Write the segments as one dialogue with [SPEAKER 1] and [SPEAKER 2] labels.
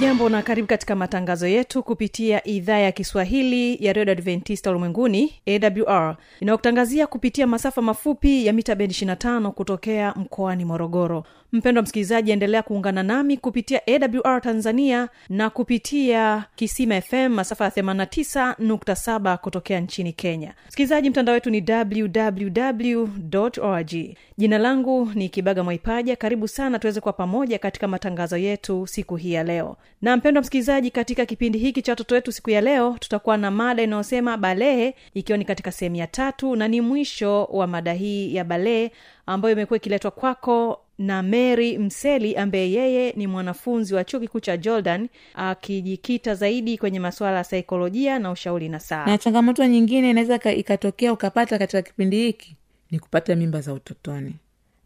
[SPEAKER 1] ujambo na karibu katika matangazo yetu kupitia idhaa ya kiswahili ya redio adventista ulimwenguni awr inayotangazia kupitia masafa mafupi ya mita bendi 25 kutokea mkoani morogoro mpendwa msikilizaji endelea kuungana nami kupitia awr tanzania na kupitia kisima fm masafa ya 89.7 kutokea nchini kenya. Msikilizaji mtandao wetu ni www org jina langu ni kibaga mwaipaja. Karibu sana tuweze kuwa pamoja katika matangazo yetu siku hii ya leo. Na mpendwa msikilizaji katika kipindi hiki cha watoto wetu siku ya leo tutakuwa na mada inayosema balehe ikiwa ni katika sehemu ya tatu na ni mwisho wa mada hii ya balehe ambayo imekuwa ikiletwa kwako na mary mseli ambaye yeye ni mwanafunzi wa chuo kikuu cha jordan akijikita zaidi kwenye masuala ya saikolojia na ushauri na saa.
[SPEAKER 2] Na changamoto nyingine inaweza ikatokea ukapata katika kipindi hiki ni kupata mimba za utotoni.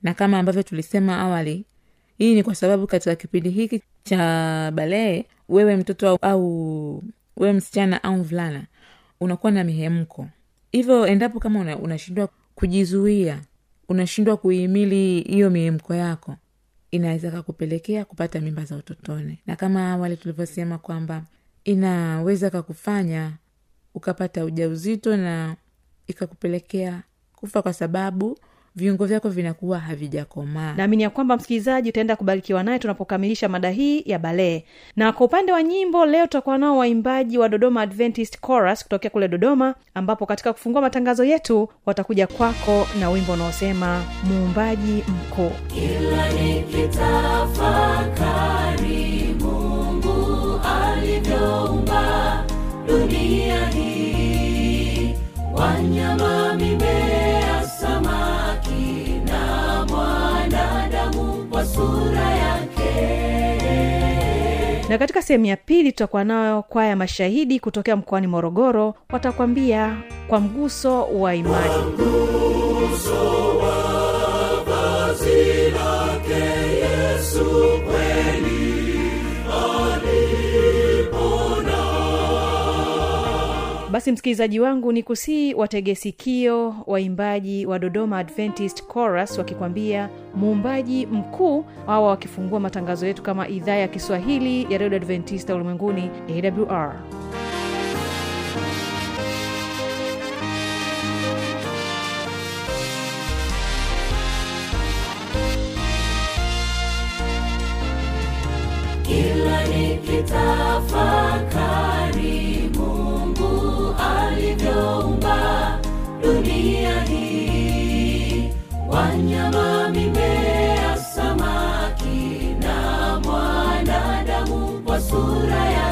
[SPEAKER 2] Na kama ambavyo tulisema awali hii ni kwa sababu katika kipindi hiki cha balee wewe mtoto au, wewe msichana au mvulana unakuwa na mihemko. Hivyo endapo kama una- unashindwa kujizuia unashindwa kuihimili hiyo mihemko yako inaweza kakupelekea kupata mimba za utotoni. Na kama awali tulivyosema kwamba inaweza kakufanya ukapata ujauzito na ikakupelekea kufa kwa sababu viungo vyako vinakuwa havijakomaa.
[SPEAKER 1] Naamini ya kwamba msikilizaji utaenda kubarikiwa naye tunapokamilisha mada hii ya balee. Na kwa upande wa nyimbo leo tutakuwa nao waimbaji wa dodoma adventist chorus kutokea kule dodoma ambapo katika kufungua matangazo yetu watakuja kwako na wimbo unaosema muumbaji mkuu.
[SPEAKER 3] Kila nikitafakari mungu alivyoumba dunia hii na
[SPEAKER 1] katika sehemu ya pili tutakuwa nayo kwaya mashahidi kutokea mkoani morogoro watakwambia kwa mguso wa imani.
[SPEAKER 3] Lake yesu kweli
[SPEAKER 1] basi msikilizaji wangu ni kusii wategesikio waimbaji wa dodoma adventist chorus wakikwambia muumbaji mkuu awa wakifungua matangazo yetu kama idhaa ya kiswahili ya redio adventista ulimwenguni awr
[SPEAKER 3] kila nikitafakari alivyoumba dunia hii wanyama mimea samaki na mwanadamu kwa sura yake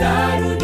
[SPEAKER 3] na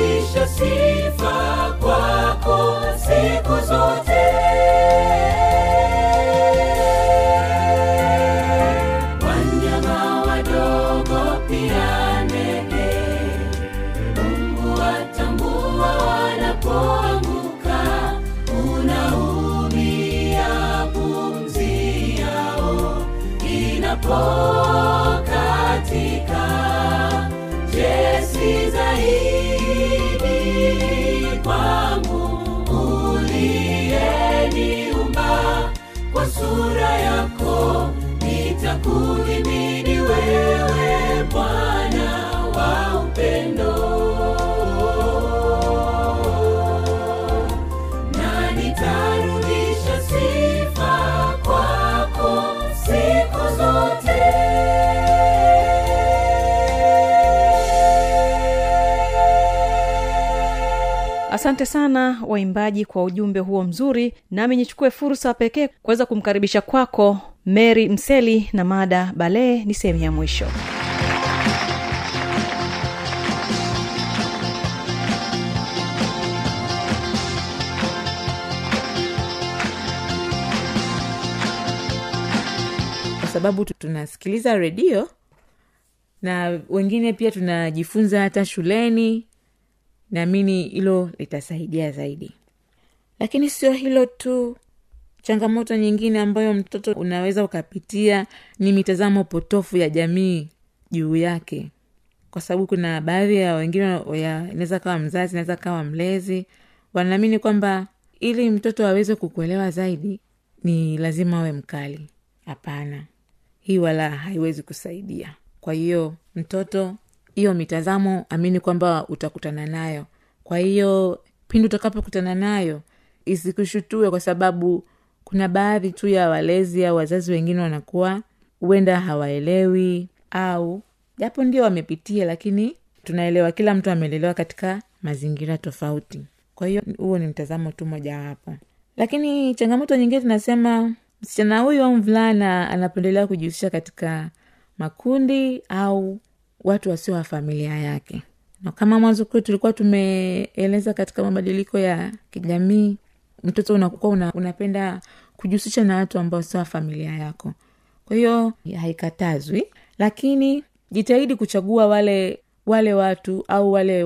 [SPEAKER 1] asante sana waimbaji kwa ujumbe huo mzuri nami nichukue fursa pekee kuweza kumkaribisha kwako mary mseli na mada balee ni sehemu ya mwisho.
[SPEAKER 2] Kwa sababu tunasikiliza redio na wengine pia tunajifunza hata shuleni naamini hilo litasaidia zaidi. Lakini sio hilo tu. Changamoto nyingine ambayo mtoto unaweza ukapitia ni mitazamo potofu ya jamii juu yake. Kwa sababu kuna baadhi ya wengine inaweza kawa mzazi naweza kawa mlezi wanaamini kwamba ili mtoto aweze kukuelewa zaidi ni lazima awe mkali. Hapana. Hii wala haiwezi kusaidia. Kwa hiyo mtoto hiyo mitazamo amini kwamba utakutana nayo. Kwa hiyo pindi utakapokutana nayo isikushutue kwa sababu kuna baadhi tu ya walezi au wazazi wengine wanakuwa huenda hawaelewi au japo ndio wamepitia lakini tunaelewa kila mtu amelelewa katika mazingira tofauti. Kwa hiyo huo ni mtazamo tu mojawapo lakini changamoto nyingine tunasema msichana huyu au mvulana anapendelea kujihusisha katika makundi au watu wasio wa familia yake. Na kama mwanzo kule tulikuwa tumeeleza katika mabadiliko ya kijamii mtoto unakuwa una, unapenda kujihusisha na watu ambao sio wa familia yako. Kwa hiyo haikatazwi lakini jitahidi kuchagua wale wale watu au wale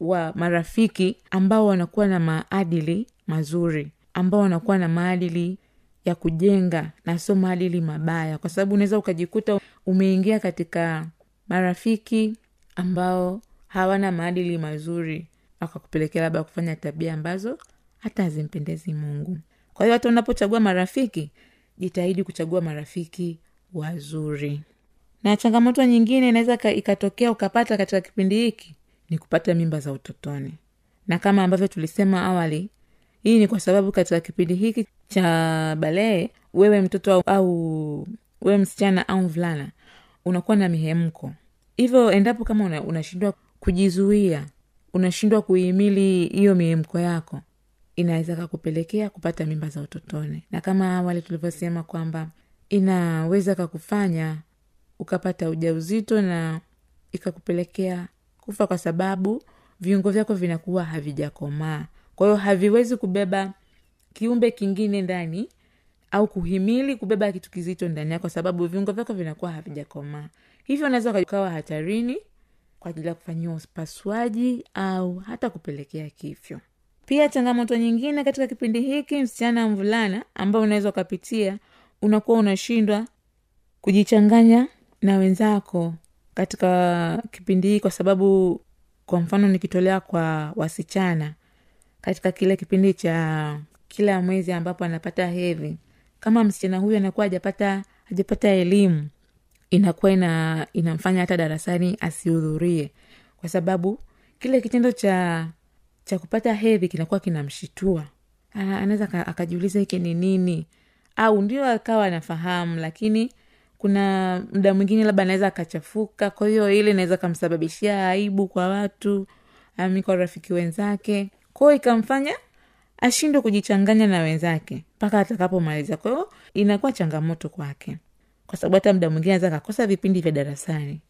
[SPEAKER 2] wa marafiki ambao wanakuwa na maadili mazuri ambao wanakuwa na maadili ya kujenga na sio maadili mabaya. Kwa sababu unaweza ukajikuta umeingia katika marafiki ambao hawana maadili mazuri akakupelekea labda kufanya tabia ambazo hata hazimpendezi mungu. Kwa hiyo hata unapochagua marafiki jitahidi kuchagua marafiki wazuri. Na changamoto nyingine inaweza ikatokea ukapata katika kipindi hiki ni kupata mimba za utotoni. Na kama ambavyo tulisema awali hii ni kwa sababu katika kipindi hiki cha balee wewe mtoto au, au wewe msichana au mvulana unakuwa na mihemko. Hivyo endapo kama una- unashindwa kujizuia unashindwa kuhimili hiyo mihemko yako inaweza kakupelekea kupata mimba za utotoni. Na kama awali tulivyosema kwamba inaweza kakufanya ukapata ujauzito na ikakupelekea kufa kwa sababu viungo vyako vinakuwa havijakomaa. Kwa hiyo haviwezi kubeba kiumbe kingine ndani au kuhimili kubeba kitu kizito ndani yako sababu viungo vyako vinakuwa havijakomaa. Hivyo unaweza ukawa hatarini kwa ajili ya kufanyiwa upasuaji au hata kupelekea kifyo. Pia changamoto nyingine katika kipindi hiki msichana mvulana ambao unaweza ukapitia unakuwa unashindwa kujichanganya na wenzako katika kipindi hii kwa sababu kwa mfano nikitolea kwa wasichana katika kile kipindi cha kila mwezi ambapo anapata hedhi kama msichana huyu anakuwa hajapata hajapata elimu inakuwa ina inamfanya hata darasani asihudhurie. Kwa sababu kile kitendo cha cha kupata hedhi kinakuwa kinamshitua. Anaweza akajiuliza hiki ni nini? Au ndio akawa anafahamu lakini kuna mda mwingine labda anaweza akachafuka. Kwa hiyo ile inaweza kamsababishia aibu kwa watu ami kwa rafiki wenzake. Kwao ikamfanya ashindwe kujichanganya na wenzake mpaka atakapomaliza. Kwa hiyo inakuwa changamoto kwake. Kwa sababu hata muda mwingine anaweza akakosa vipindi vya darasani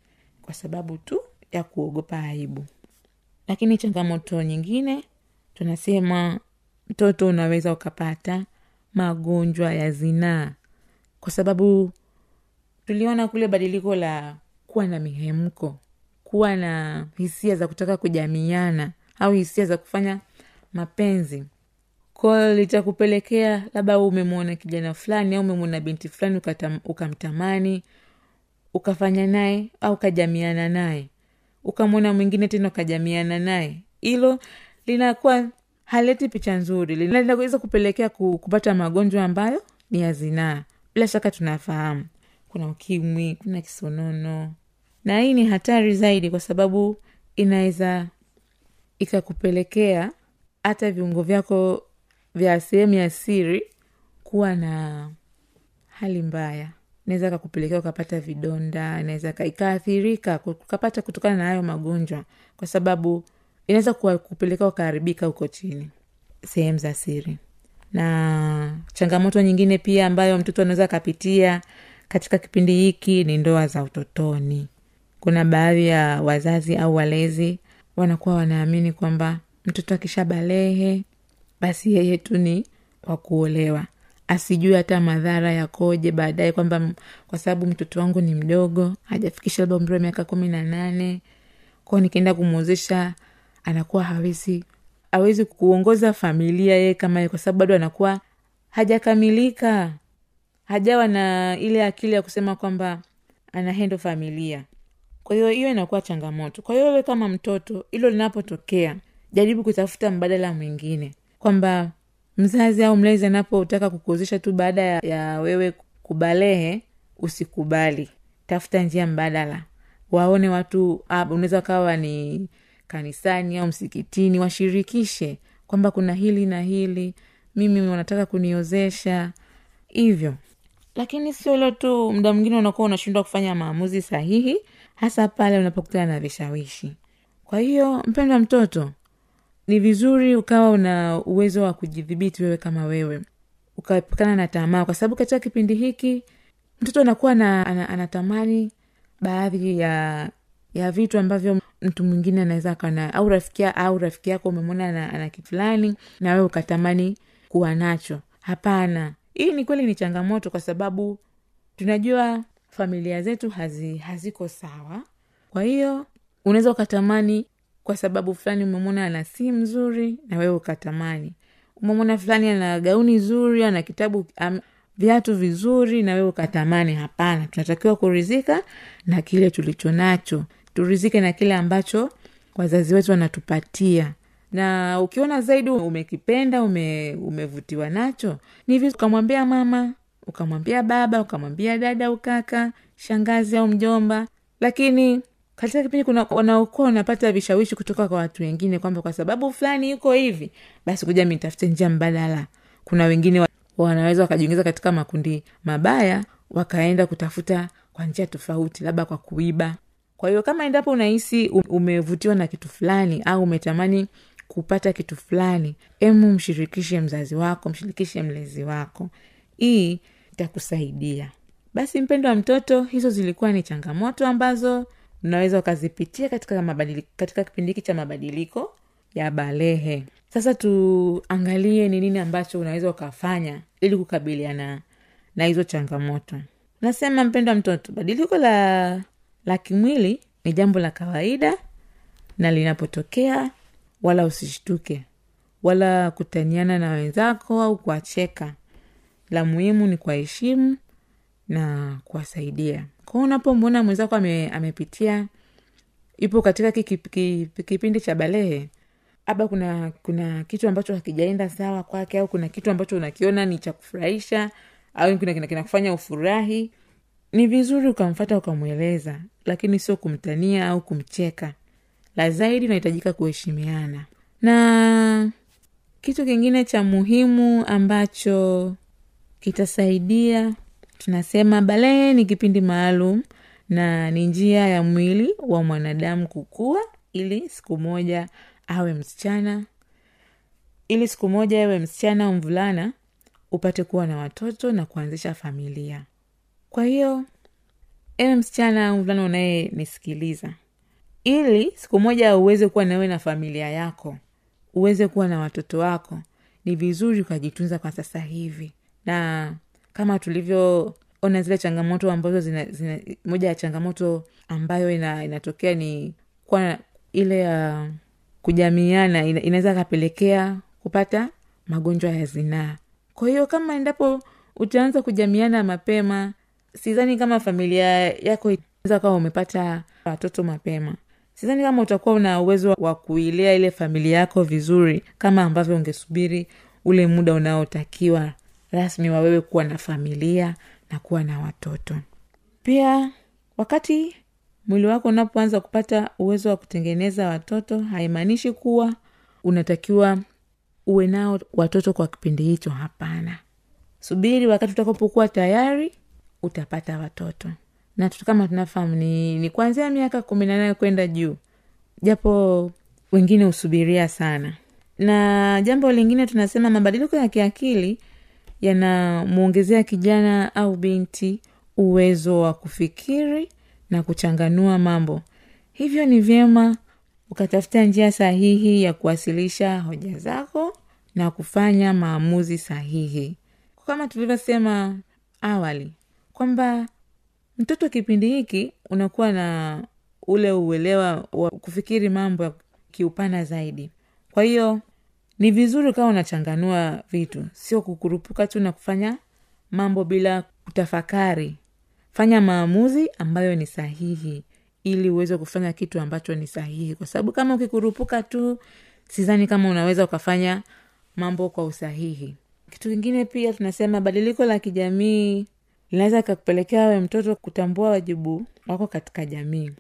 [SPEAKER 2] kwa sababu tu ya kuogopa aibu. Lakini changamoto nyingine tunasema mtoto unaweza ukapata magonjwa ya zinaa. Kwa sababu tuliona kule badiliko la kuwa na mihemko kuwa na hisia za kutaka kujamiana au hisia za kufanya mapenzi kwayo litakupelekea labda umemwona kijana fulani au umemwona binti fulani ukamtamani ukafanya naye au ukajamiana naye ukamwona mwingine tena ukajamiana naye. Hilo linakuwa haleti picha nzuri Lina- linaweza kupelekea kupata magonjwa ambayo ni ya zinaa. Bila shaka tunafahamu. Kuna ukimwi kuna kisonono. Na hii ni hatari zaidi kwa sababu inaweza ikakupelekea hata viungo vyako vya sehemu ya siri kuwa na hali mbaya. Naweza kakupelekea ukapata vidonda naweza ikaathirika ukapata kutokana na hayo magonjwa kwa sababu inaweza kupelekea ukaharibika huko chini sehemu za siri. Na changamoto nyingine pia ambayo mtoto anaweza akapitia katika kipindi hiki ni ndoa za utotoni. Kuna baadhi ya wazazi au walezi wanakuwa wanaamini kwamba mtoto akishabalehe basi yeye tu ni kwa kuolewa. Asijue hata madhara yakoje baadaye kwamba kwa sababu mtoto wangu ni mdogo hajafikisha labda umri wa miaka kumi na nane kwao nikienda kumwozesha anakuwa hawezi hawezi kuongoza familia yeye kama ye, kwa sababu bado anakuwa hajakamilika. Hajawa na ile akili ya kusema kwamba anahendo familia. Kwa hiyo hiyo inakuwa changamoto. Kwa hiyo wewe kama mtoto hilo linapotokea jaribu kutafuta mbadala mwingine kwamba mzazi au mlezi anapotaka kukuozesha tu baada ya, ya wewe kubalehe usikubali. Tafuta njia mbadala. Waone watu ah, unaweza kawa ni kanisani au msikitini washirikishe kwamba kuna hili na hili mimi wanataka kuniozesha. Hivyo. Lakini sio hilo tu mda mwingine unakuwa unashindwa kufanya maamuzi sahihi hasa pale unapokutana na vishawishi. Kwa hiyo mpendwa mtoto ni vizuri ukawa una uwezo wa kujidhibiti wewe kama wewe. Ukaepukana na tamaa. Kwa sababu katika kipindi hiki mtoto anakuwa na, ana, anatamani baadhi ya ya vitu ambavyo mtu mwingine anaweza kana au rafiki au rafiki yako umemwona ana, ana kitu na wewe ukatamani kuwa nacho. Hapana. Hii ni kweli ni changamoto kwa sababu tunajua familia zetu hazi, haziko sawa. Kwa hiyo unaweza ukatamani kwa sababu fulani umemwona ana simu nzuri na wewe ukatamani. Umemwona fulani ana gauni zuri ana kitabu am, viatu vizuri na wewe ukatamani. Hapana tunatakiwa kurizika na kile tulicho nacho. Turizike na kile ambacho wazazi wetu wanatupatia. Na ukiona zaidi umekipenda ume, umevutiwa nacho ni hivi ukamwambia mama ukamwambia baba ukamwambia dada ukaka shangazi au mjomba. Lakini katika kipindi kuna wanaokuwa wanapata vishawishi kutoka kwa watu wengine kwamba kwa sababu fulani yuko hivi basi kuja mitafute njia mbadala. Kuna wengine wa- wanaweza wakajiingiza katika makundi mabaya wakaenda kutafuta kwa njia tofauti labda kwa kuiba. Kwa hiyo kama endapo unahisi umevutiwa na kitu fulani au umetamani kupata kitu fulani emu mshirikishe mzazi wako mshirikishe mlezi wako. Hii itakusaidia. Basi mpendo wa mtoto hizo zilikuwa ni changamoto ambazo unaweza ukazipitia katika, mabadili, katika kipindi hiki cha mabadiliko ya balehe. Sasa tuangalie ni nini ambacho unaweza ukafanya ili kukabiliana na hizo changamoto. Nasema mpendo wa mtoto badiliko la la kimwili ni jambo la kawaida na linapotokea wala usishtuke wala kutaniana na wenzako au kuwacheka. La muhimu ni kuwaheshimu na kuwasaidia. Kwao unapomwona mwenzako ame, amepitia ipo katika ki- ki- ki- kipindi cha balehe aba kuna kuna kitu ambacho hakijaenda sawa kwake au kuna kitu ambacho unakiona ni cha kufurahisha au kinakufanya ufurahi ni vizuri ukamfata ukamweleza lakini sio kumtania au kumcheka. La zaidi unahitajika kuheshimiana. Na kitu kingine cha muhimu ambacho kitasaidia tunasema balehe ni kipindi maalum na ni njia ya mwili wa mwanadamu kukua ili siku moja awe msichana. Ili siku moja awe msichana au mvulana upate kuwa na watoto na kuanzisha familia. Kwa hiyo ewe msichana au mvulana unayenisikiliza ili siku moja uweze kuwa nawe na familia yako uweze kuwa na watoto wako ni vizuri ukajitunza kwa sasa hivi. Na kama tulivyoona zile changamoto ambazo zina, zina, moja ya changamoto ambayo ina, inatokea ni kwa ile ya kujamiana ina, inaweza kapelekea kupata magonjwa ya zinaa. Kwa hiyo kama endapo utaanza kujamiana mapema sidhani kama familia yako kawa umepata watoto mapema. Sidhani kama utakuwa una uwezo wa kuilea ile familia yako vizuri kama ambavyo ungesubiri ule muda unaotakiwa rasmi wa wewe kuwa na familia na kuwa na watoto. Pia wakati mwili wako unapoanza kupata uwezo wa kutengeneza watoto haimaanishi kuwa unatakiwa uwe nao watoto kwa kipindi hicho hapana. Subiri wakati utakapokuwa tayari utapata watoto. Na kama tunafahamu ni, ni kuanzia miaka kumi na nane kwenda juu. Japo wengine husubiria sana. Na jambo lingine tunasema mabadiliko ya kiakili yanamwongezea kijana au binti uwezo wa kufikiri na kuchanganua mambo. Hivyo ni vyema ukatafuta njia sahihi ya kuwasilisha hoja zako na kufanya maamuzi sahihi. Kama tulivyosema awali kwamba mtoto kipindi hiki unakuwa na ule uelewa wa kufikiri mambo kiupana zaidi. Kwa hiyo ni vizuri ukawa unachanganua vitu. Sio kukurupuka tu na kufanya mambo bila kutafakari. Fanya maamuzi ambayo ni sahihi ili uweze kufanya kitu ambacho ni sahihi. Kwa sababu kama ukikurupuka tu sidhani kama unaweza ukafanya mambo kwa usahihi. Kitu kingine pia tunasema badiliko la kijamii linaweza kakupelekea we mtoto kutambua wajibu wako katika jamii.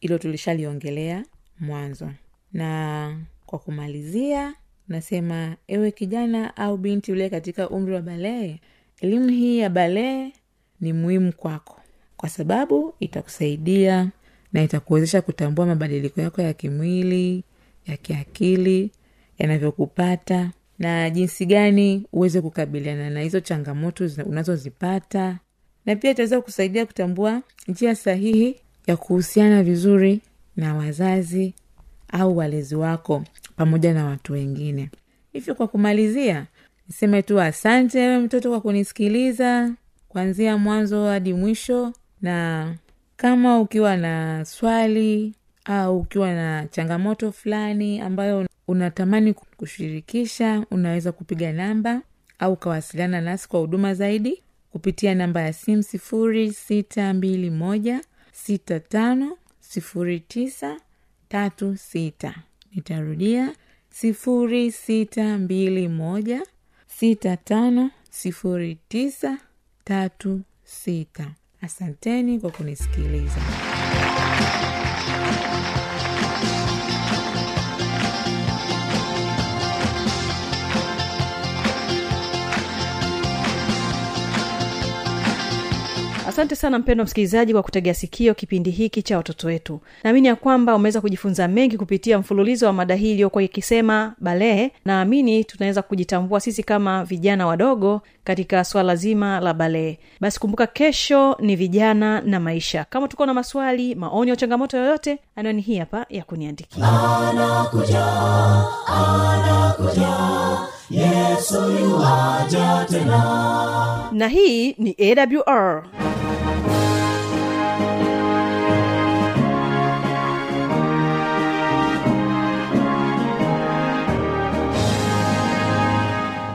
[SPEAKER 2] Ilo tulishaliongelea mwanzo. Na kwa kumalizia nasema ewe kijana au binti uliye katika umri wa balee elimu hii ya balee ni muhimu kwako kwa sababu itakusaidia na itakuwezesha kutambua mabadiliko yako ya kimwili ya kiakili yanavyokupata na jinsi gani uweze kukabiliana na hizo changamoto unazozipata. Na pia itaweza kusaidia kutambua njia sahihi ya kuhusiana vizuri na wazazi au walezi wako pamoja na watu wengine. Hivyo kwa kumalizia niseme tu asante wewe mtoto kwa kunisikiliza kuanzia mwanzo hadi mwisho na kama ukiwa na swali au ukiwa na changamoto fulani ambayo unatamani kushirikisha unaweza kupiga namba au ukawasiliana nasi kwa huduma zaidi kupitia namba ya simu sifuri sita mbili moja sita tano sifuri tisa tatu sita. Nitarudia. Sifuri sita mbili moja. Sita tano. Sifuri tisa. Tatu sita. Asanteni kwa kunisikiliza
[SPEAKER 1] asante sana mpendo msikilizaji kwa kutegea sikio kipindi hiki cha watoto wetu. Naamini ya kwamba umeweza kujifunza mengi kupitia mfululizo wa mada hii iliyokuwa ikisema balee naamini tunaweza kujitambua sisi kama vijana wadogo katika swala zima la balee basi kumbuka kesho ni vijana na maisha. Kama tuko na maswali maoni au changamoto yoyote anwani hii hapa ya kuniandikia.
[SPEAKER 3] Yesoja tena.
[SPEAKER 1] Na hii ni awr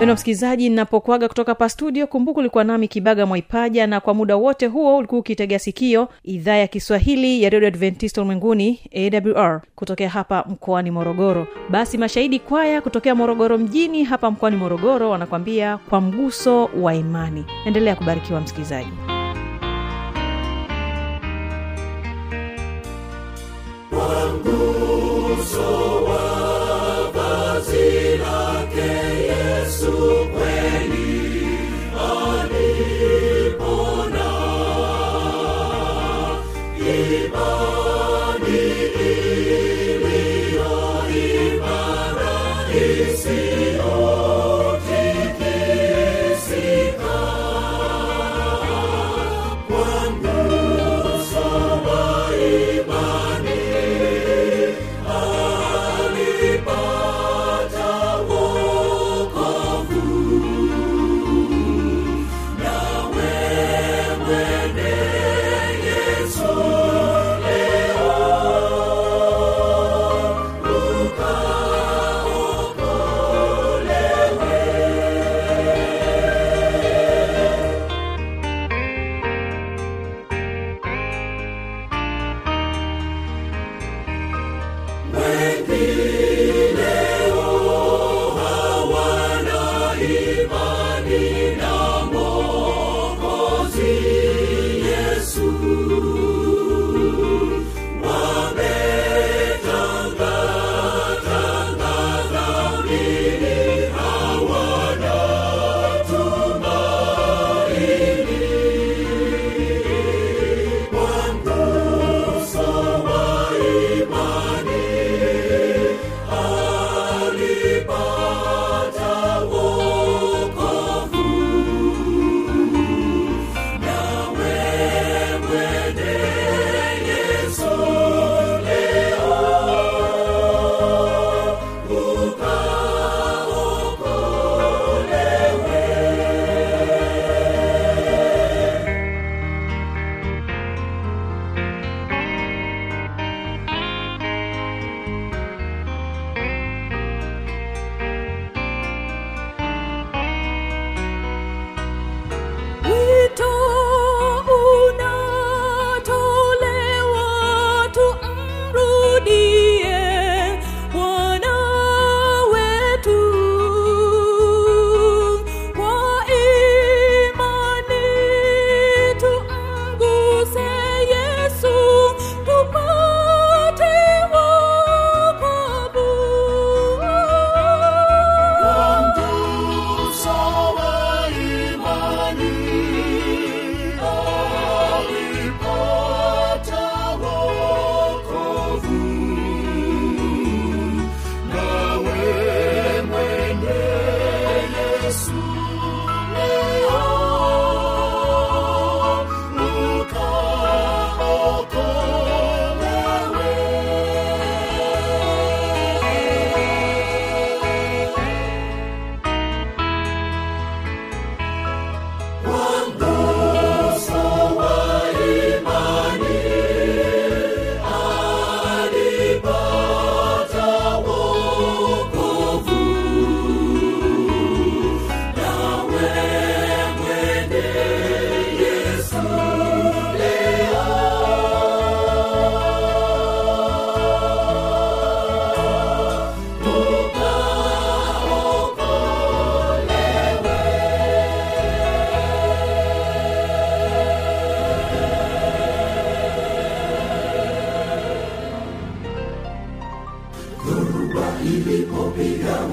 [SPEAKER 1] pendo msikilizaji ninapokuaga kutoka pa studio kumbuka ulikuwa nami kibaga mwaipaja na kwa muda wote huo ulikuwa ukitegea sikio idhaa ya kiswahili ya redio adventista ulimwenguni awr kutokea hapa mkoani morogoro. Basi mashahidi kwaya kutokea morogoro mjini hapa mkoani morogoro wanakwambia kwa mguso wa imani. Endelea kubarikiwa msikilizaji.
[SPEAKER 3] Yesu We.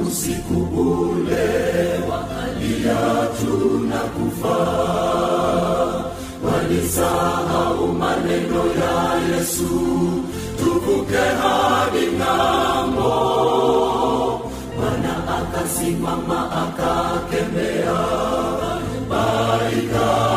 [SPEAKER 3] Usiku ule wakalia tunakufa walisahau maneno ya yesu tuvuke hadi ng'ambo. Bwana akasimama akakemea. Baikakoma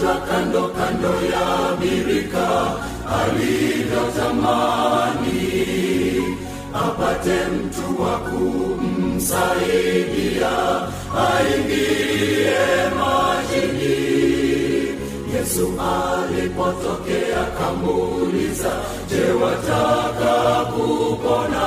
[SPEAKER 3] mgonjwa kando kando ya birika alivyotamani apate mtu wa kumsaidia aingie majini. Yesu alipotokea kamuuliza je wataka kupona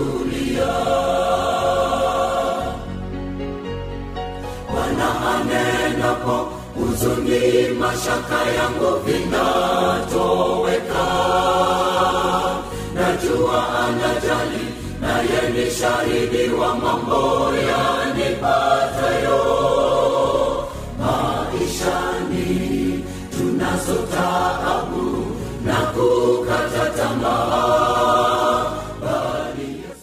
[SPEAKER 3] huzuni, mashaka yangu vinatoweka. Najua anajali, naye ni shahidi wa mambo yanipatayo maishani. Tunazo taabu na kukata tamaa